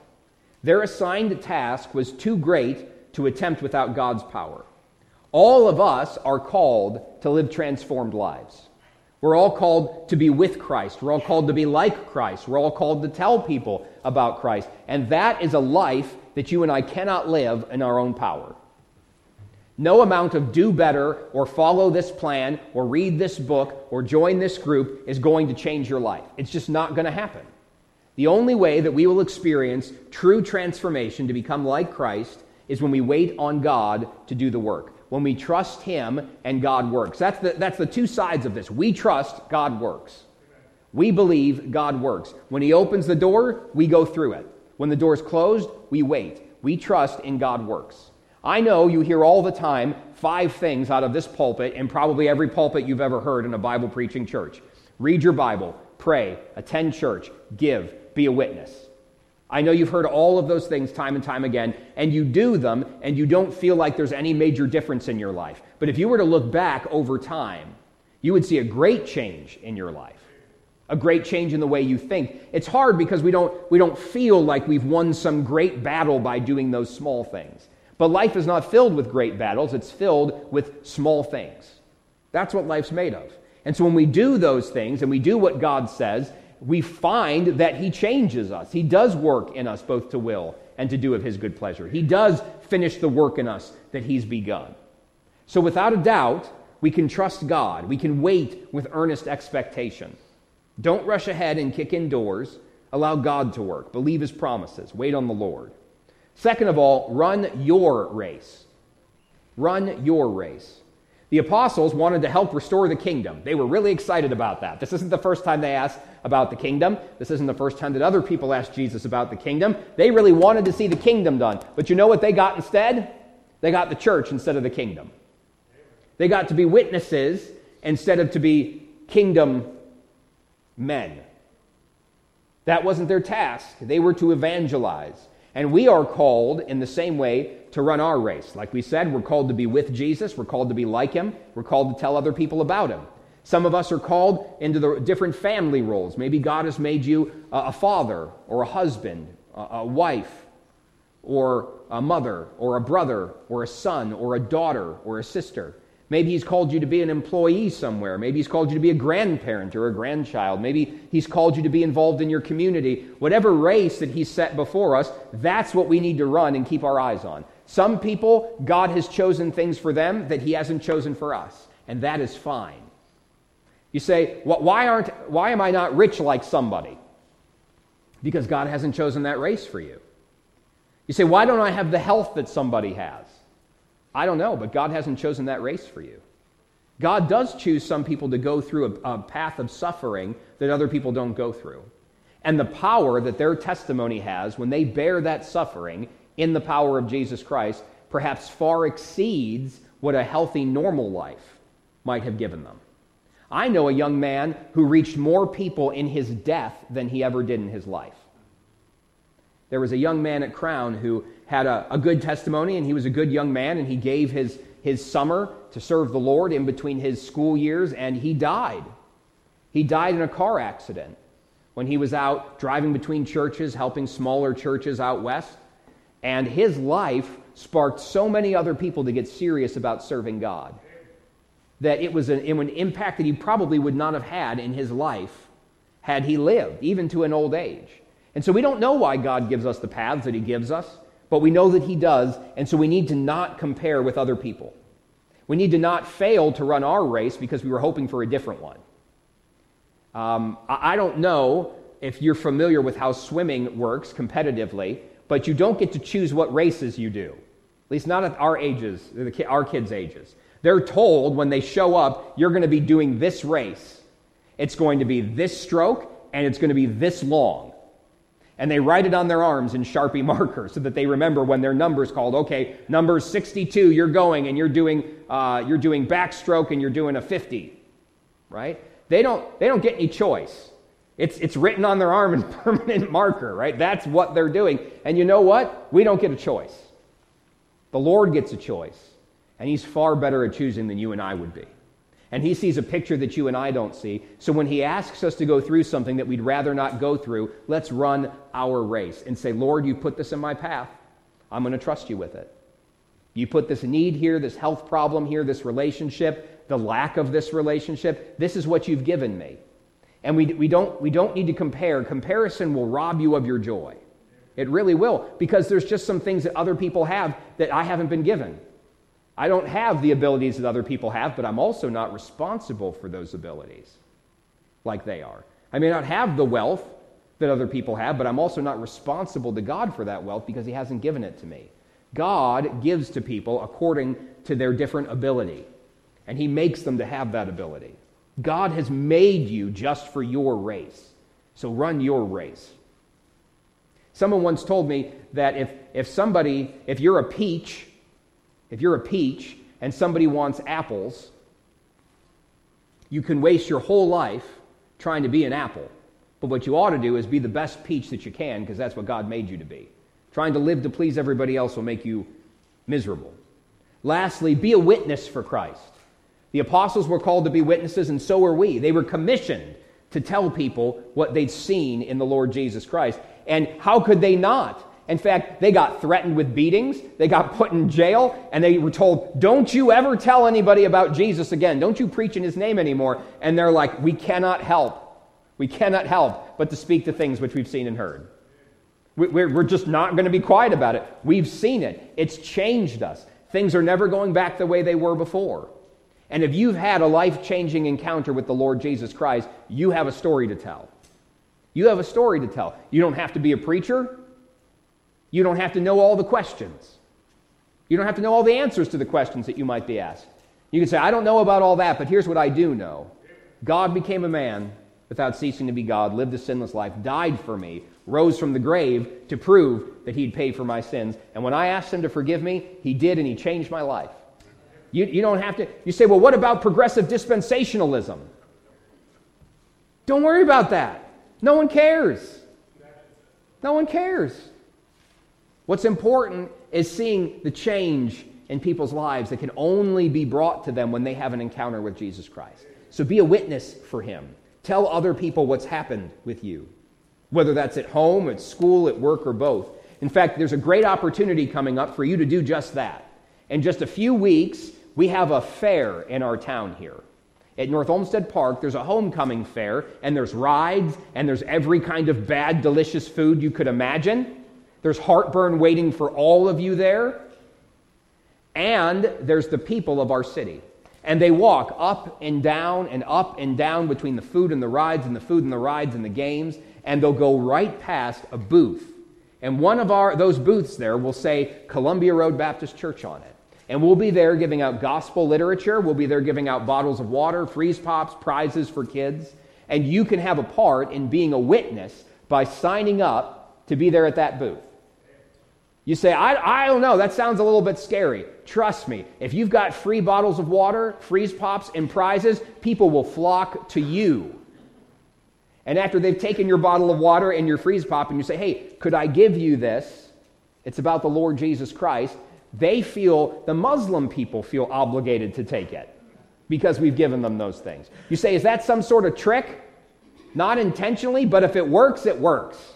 Their assigned task was too great to attempt without God's power. All of us are called to live transformed lives. We're all called to be with Christ. We're all called to be like Christ. We're all called to tell people about Christ. And that is a life that you and I cannot live in our own power. No amount of do better or follow this plan or read this book or join this group is going to change your life. It's just not going to happen. The only way that we will experience true transformation to become like Christ is when we wait on God to do the work. When we trust Him and God works. That's the, that's the two sides of this. We trust God works. We believe God works. When He opens the door, we go through it. When the door is closed, we wait. We trust in God works. I know you hear all the time five things out of this pulpit and probably every pulpit you've ever heard in a Bible preaching church read your Bible, pray, attend church, give, be a witness. I know you've heard all of those things time and time again, and you do them, and you don't feel like there's any major difference in your life. But if you were to look back over time, you would see a great change in your life, a great change in the way you think. It's hard because we don't, we don't feel like we've won some great battle by doing those small things. But life is not filled with great battles, it's filled with small things. That's what life's made of. And so when we do those things and we do what God says, we find that He changes us. He does work in us both to will and to do of His good pleasure. He does finish the work in us that He's begun. So, without a doubt, we can trust God. We can wait with earnest expectation. Don't rush ahead and kick in doors. Allow God to work. Believe His promises. Wait on the Lord. Second of all, run your race. Run your race. The apostles wanted to help restore the kingdom. They were really excited about that. This isn't the first time they asked about the kingdom. This isn't the first time that other people asked Jesus about the kingdom. They really wanted to see the kingdom done. But you know what they got instead? They got the church instead of the kingdom. They got to be witnesses instead of to be kingdom men. That wasn't their task. They were to evangelize. And we are called in the same way to run our race. Like we said, we're called to be with Jesus, we're called to be like him, we're called to tell other people about him. Some of us are called into the different family roles. Maybe God has made you a father or a husband, a wife, or a mother, or a brother, or a son, or a daughter, or a sister. Maybe he's called you to be an employee somewhere. Maybe he's called you to be a grandparent or a grandchild. Maybe he's called you to be involved in your community. Whatever race that he's set before us, that's what we need to run and keep our eyes on. Some people, God has chosen things for them that he hasn't chosen for us, and that is fine. You say, why, aren't, why am I not rich like somebody? Because God hasn't chosen that race for you. You say, why don't I have the health that somebody has? I don't know, but God hasn't chosen that race for you. God does choose some people to go through a, a, path of suffering that other people don't go through. And the power that their testimony has when they bear that suffering in the power of Jesus Christ perhaps far exceeds what a healthy, normal life might have given them. I know a young man who reached more people in his death than he ever did in his life. There was a young man at Crown who had a, a good testimony, and he was a good young man, and he gave his, his summer to serve the Lord in between his school years, and he died. He died in a car accident when he was out driving between churches, helping smaller churches out west. And his life sparked so many other people to get serious about serving God that it was an, an impact that he probably would not have had in his life had he lived, even to an old age. And so we don't know why God gives us the paths that He gives us, but we know that He does, and so we need to not compare with other people. We need to not fail to run our race because we were hoping for a different one. Um, I don't know if you're familiar with how swimming works competitively, but you don't get to choose what races you do. At least not at our ages, our kids' ages. They're told when they show up, you're going to be doing this race. It's going to be this stroke, and it's going to be this long and they write it on their arms in Sharpie marker so that they remember when their number's called. Okay, number 62, you're going and you're doing, uh, you're doing backstroke and you're doing a 50, right? They don't, they don't get any choice. It's, it's written on their arm in permanent marker, right? That's what they're doing. And you know what? We don't get a choice. The Lord gets a choice, and He's far better at choosing than you and I would be and he sees a picture that you and I don't see. So when he asks us to go through something that we'd rather not go through, let's run our race and say, Lord, you put this in my path. I'm going to trust you with it. You put this need here, this health problem here, this relationship, the lack of this relationship. This is what you've given me. And we, we, don't, we don't need to compare. Comparison will rob you of your joy. It really will, because there's just some things that other people have that I haven't been given. I don't have the abilities that other people have, but I'm also not responsible for those abilities like they are. I may not have the wealth that other people have, but I'm also not responsible to God for that wealth because He hasn't given it to me. God gives to people according to their different ability, and He makes them to have that ability. God has made you just for your race, so run your race. Someone once told me that if, if somebody, if you're a peach, if you're a peach and somebody wants apples, you can waste your whole life trying to be an apple. But what you ought to do is be the best peach that you can because that's what God made you to be. Trying to live to please everybody else will make you miserable. Lastly, be a witness for Christ. The apostles were called to be witnesses, and so were we. They were commissioned to tell people what they'd seen in the Lord Jesus Christ. And how could they not? In fact, they got threatened with beatings, they got put in jail, and they were told, Don't you ever tell anybody about Jesus again. Don't you preach in his name anymore. And they're like, We cannot help. We cannot help but to speak the things which we've seen and heard. We're just not going to be quiet about it. We've seen it, it's changed us. Things are never going back the way they were before. And if you've had a life changing encounter with the Lord Jesus Christ, you have a story to tell. You have a story to tell. You don't have to be a preacher. You don't have to know all the questions. You don't have to know all the answers to the questions that you might be asked. You can say, I don't know about all that, but here's what I do know God became a man without ceasing to be God, lived a sinless life, died for me, rose from the grave to prove that he'd pay for my sins. And when I asked him to forgive me, he did, and he changed my life. You, you don't have to, you say, well, what about progressive dispensationalism? Don't worry about that. No one cares. No one cares. What's important is seeing the change in people's lives that can only be brought to them when they have an encounter with Jesus Christ. So be a witness for him. Tell other people what's happened with you, whether that's at home, at school, at work, or both. In fact, there's a great opportunity coming up for you to do just that. In just a few weeks, we have a fair in our town here. At North Olmsted Park, there's a homecoming fair, and there's rides, and there's every kind of bad, delicious food you could imagine. There's heartburn waiting for all of you there. And there's the people of our city. And they walk up and down and up and down between the food and the rides and the food and the rides and the games, and they'll go right past a booth. And one of our, those booths there will say Columbia Road Baptist Church on it. And we'll be there giving out gospel literature. We'll be there giving out bottles of water, freeze pops, prizes for kids. And you can have a part in being a witness by signing up to be there at that booth. You say, I, I don't know, that sounds a little bit scary. Trust me, if you've got free bottles of water, freeze pops, and prizes, people will flock to you. And after they've taken your bottle of water and your freeze pop, and you say, Hey, could I give you this? It's about the Lord Jesus Christ. They feel, the Muslim people feel obligated to take it because we've given them those things. You say, Is that some sort of trick? Not intentionally, but if it works, it works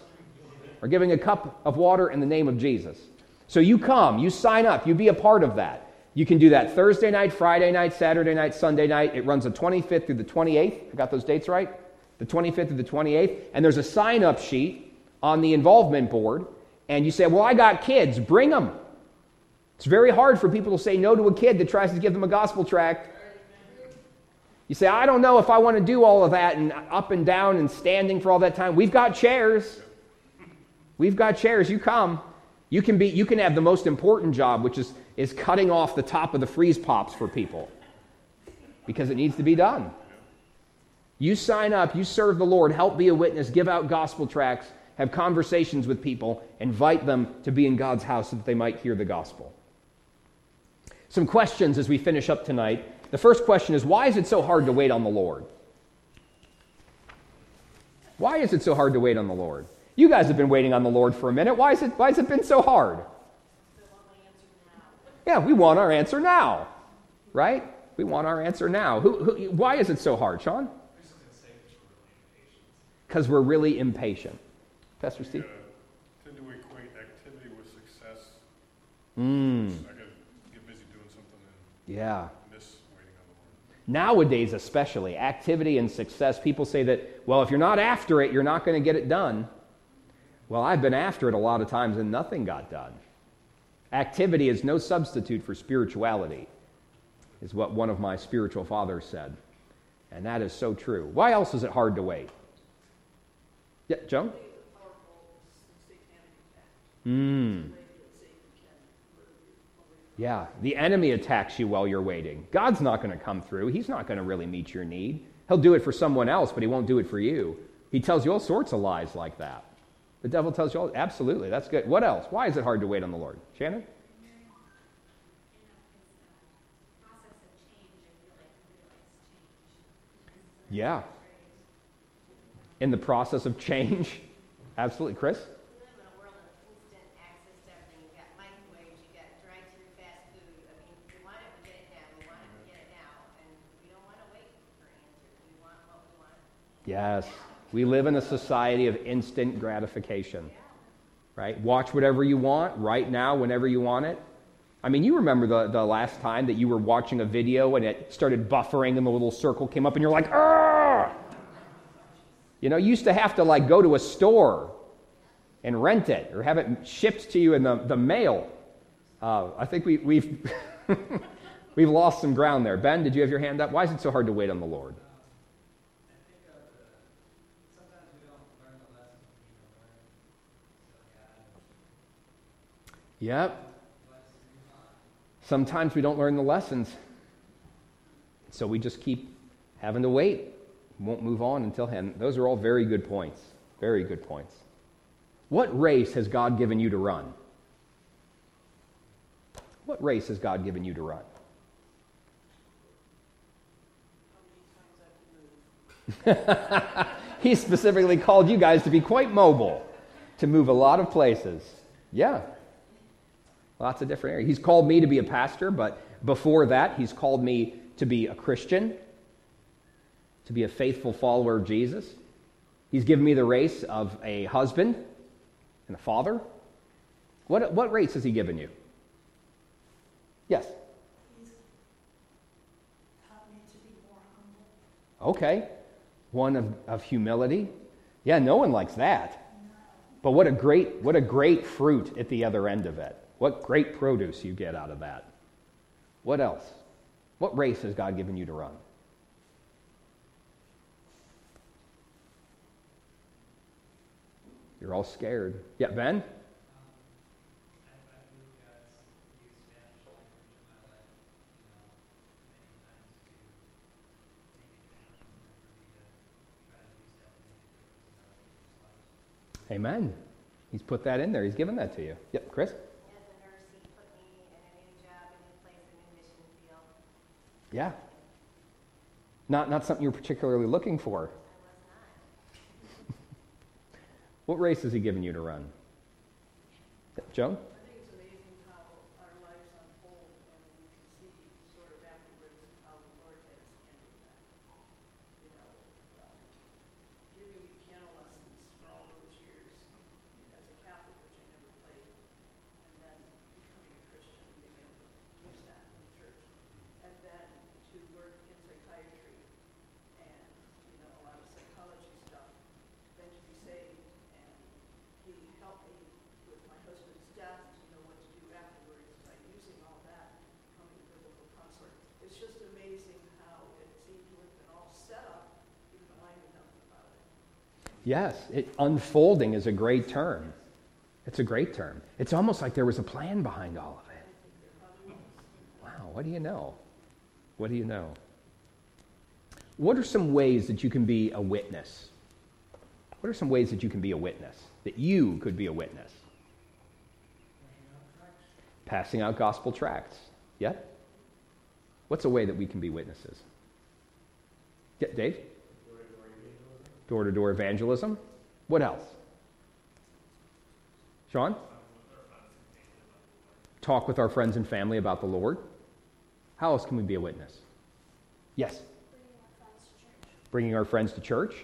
or giving a cup of water in the name of Jesus. So you come, you sign up, you be a part of that. You can do that Thursday night, Friday night, Saturday night, Sunday night. It runs the 25th through the 28th. I got those dates right? The 25th through the 28th. And there's a sign up sheet on the involvement board. And you say, Well, I got kids, bring them. It's very hard for people to say no to a kid that tries to give them a gospel tract. You say, I don't know if I want to do all of that and up and down and standing for all that time. We've got chairs. We've got chairs. You come. You can, be, you can have the most important job, which is, is cutting off the top of the freeze pops for people because it needs to be done. You sign up, you serve the Lord, help be a witness, give out gospel tracts, have conversations with people, invite them to be in God's house so that they might hear the gospel. Some questions as we finish up tonight. The first question is why is it so hard to wait on the Lord? Why is it so hard to wait on the Lord? You guys have been waiting on the Lord for a minute. Why, is it, why has it been so hard? Yeah, we want our answer now, right? We want our answer now. Who, who, why is it so hard, Sean? Because we're really impatient. Pastor Steve? tend to equate activity with success. Mm. I could get busy doing something and Yeah. miss waiting on the Lord. Nowadays, especially, activity and success, people say that, well, if you're not after it, you're not going to get it done. Well, I've been after it a lot of times and nothing got done. Activity is no substitute for spirituality, is what one of my spiritual fathers said. And that is so true. Why else is it hard to wait? Yeah, Joan? Mm. Yeah, the enemy attacks you while you're waiting. God's not going to come through. He's not going to really meet your need. He'll do it for someone else, but he won't do it for you. He tells you all sorts of lies like that. The devil tells you all, absolutely, that's good. What else? Why is it hard to wait on the Lord? Shannon? Yeah. In the process of change? Absolutely. Chris? Yes. We live in a society of instant gratification. Right? Watch whatever you want right now, whenever you want it. I mean, you remember the, the last time that you were watching a video and it started buffering and the little circle came up and you're like, ah! You know, you used to have to like go to a store and rent it or have it shipped to you in the, the mail. Uh, I think we, we've, we've lost some ground there. Ben, did you have your hand up? Why is it so hard to wait on the Lord? Yep. Sometimes we don't learn the lessons. So we just keep having to wait. Won't move on until heaven. Those are all very good points. Very good points. What race has God given you to run? What race has God given you to run? he specifically called you guys to be quite mobile, to move a lot of places. Yeah. Lots of different areas. He's called me to be a pastor, but before that, he's called me to be a Christian, to be a faithful follower of Jesus. He's given me the race of a husband and a father. What, what race has he given you? Yes. Okay. One of, of humility. Yeah, no one likes that. But what a great, what a great fruit at the other end of it. What great produce you get out of that. What else? What race has God given you to run? You're all scared. Yeah, Ben? Amen. He's put that in there. He's given that to you. Yep, Chris? As a nurse, he put me in a new job, a new place, a new mission field. Yeah. Not, not something you're particularly looking for. What race has he given you to run? Joan? I think it's amazing how our lives unfold and we can see sort of afterwards how the Lord has handled that. You know, um, giving me piano lessons for all those years as a Catholic, which I never played, and then becoming a Christian and being able to use that in the church. And then to work in psychiatry and, you know, a lot of psychology stuff, then to be saved. And he helped me with my husband's death to know what to do afterwards by using all that, becoming a biblical counselor. It's just amazing how it seemed to have been all set up, even though I knew nothing about it. Yes, it, unfolding is a great term. It's a great term. It's almost like there was a plan behind all of it. Wow, what do you know? What do you know? What are some ways that you can be a witness? What are some ways that you can be a witness? That you could be a witness? Passing out gospel tracts. Yeah? What's a way that we can be witnesses? Yeah, Dave? Door to door evangelism. What else? Sean? Talk with our friends and family about the Lord. How else can we be a witness? Yes? Bringing our friends to church.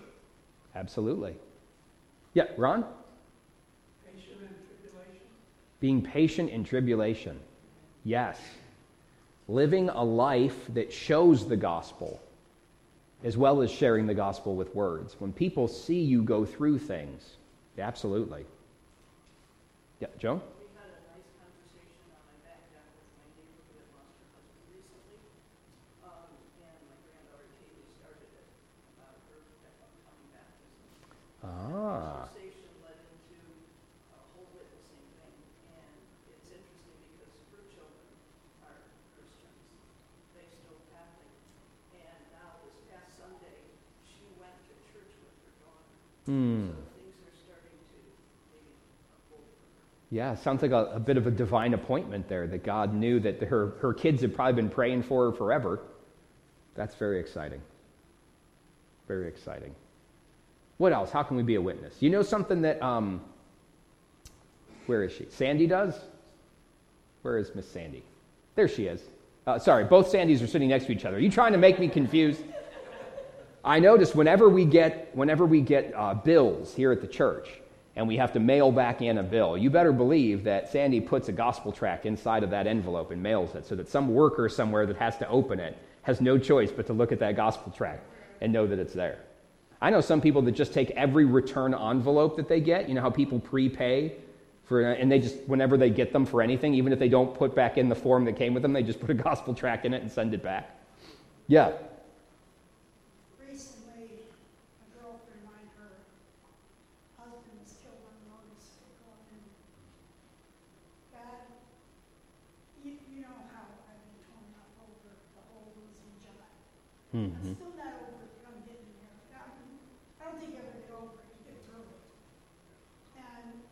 Absolutely. Yeah, Ron? Being patient in tribulation. Yes. living a life that shows the gospel as well as sharing the gospel with words. When people see you go through things, absolutely. Yeah, Joe? We had a nice conversation on my back deck with my neighbor who had lost her husband recently. Um, and my granddaughter Katie started it about her coming baptism. Ah. Conversation led into a whole witnessing thing, and it's interesting because her children are Christians. They still Catholic, and now this past Sunday, she went to church with her daughter. Hmm. So things are starting to maybe unfold for her. Yeah, sounds like a, a bit of a divine appointment there that God knew that her, her kids had probably been praying for her forever. That's very exciting. Very exciting. What else? How can we be a witness? You know something that, um, where is she? Sandy does? Where is Miss Sandy? There she is. Uh, sorry, both Sandys are sitting next to each other. Are you trying to make me confused? I notice whenever we get, whenever we get uh, bills here at the church and we have to mail back in a bill, you better believe that Sandy puts a gospel tract inside of that envelope and mails it so that some worker somewhere that has to open it has no choice but to look at that gospel tract and know that it's there. I know some people that just take every return envelope that they get. You know how people prepay for, and they just, whenever they get them for anything, even if they don't put back in the form that came with them, they just put a gospel tract in it and send it back. Yeah. Recently, a girlfriend of mine, her husband was killed on a motorcycle, and God, you, you know how I've been torn up over the whole losing John. I'm Mm-hmm. still not over I'm getting there. I don't, think I ever get over it, you get through it. And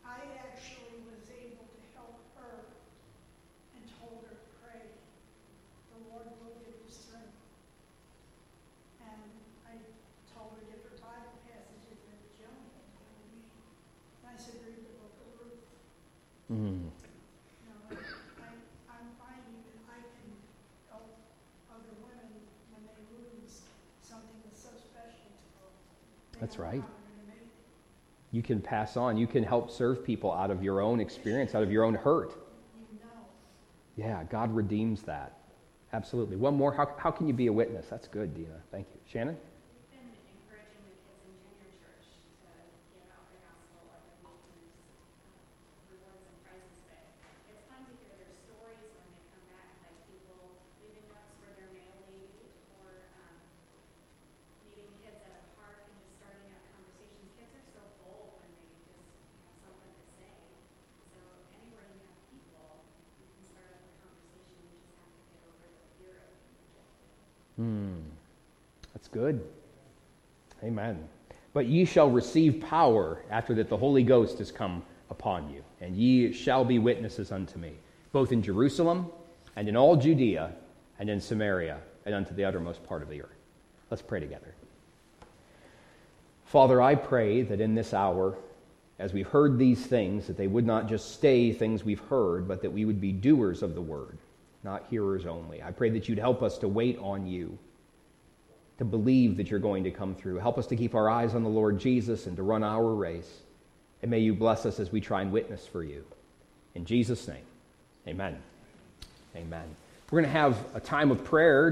I actually was able to help her and told her to pray. The Lord will give you strength. And I told her different Bible passages that Joan had me. And I said, read the book of Ruth. Mm. You know, I, I'm finding that I can help other women when they lose something that's so special to them. They That's right. You can pass on, you can help serve people out of your own experience, out of your own hurt. Yeah, God redeems that. Absolutely. One more. How, how can you be a witness? That's good, Dina. Thank you. Shannon? We've been encouraging the kids in junior church to give out the gospel of the week and there's rewards and prizes, but it's fun to hear their stories when they come back, like people leaving notes for their mail lady or, um, meeting kids at a park and just starting up conversations. Kids are so bold when they just have something to say. So anywhere you have people, you can start up a conversation, you just have to get over the fear of being rejected. Hmm. That's good. Amen. But ye shall receive power after that the Holy Ghost is come upon you, and ye shall be witnesses unto me, both in Jerusalem and in all Judea and in Samaria and unto the uttermost part of the earth. Let's pray together. Father, I pray that in this hour, as we've heard these things, that they would not just stay things we've heard, but that we would be doers of the word, not hearers only. I pray that you'd help us to wait on you, to believe that you're going to come through. Help us to keep our eyes on the Lord Jesus and to run our race. And may you bless us as we try and witness for you. In Jesus' name, amen. Amen. We're going to have a time of prayer.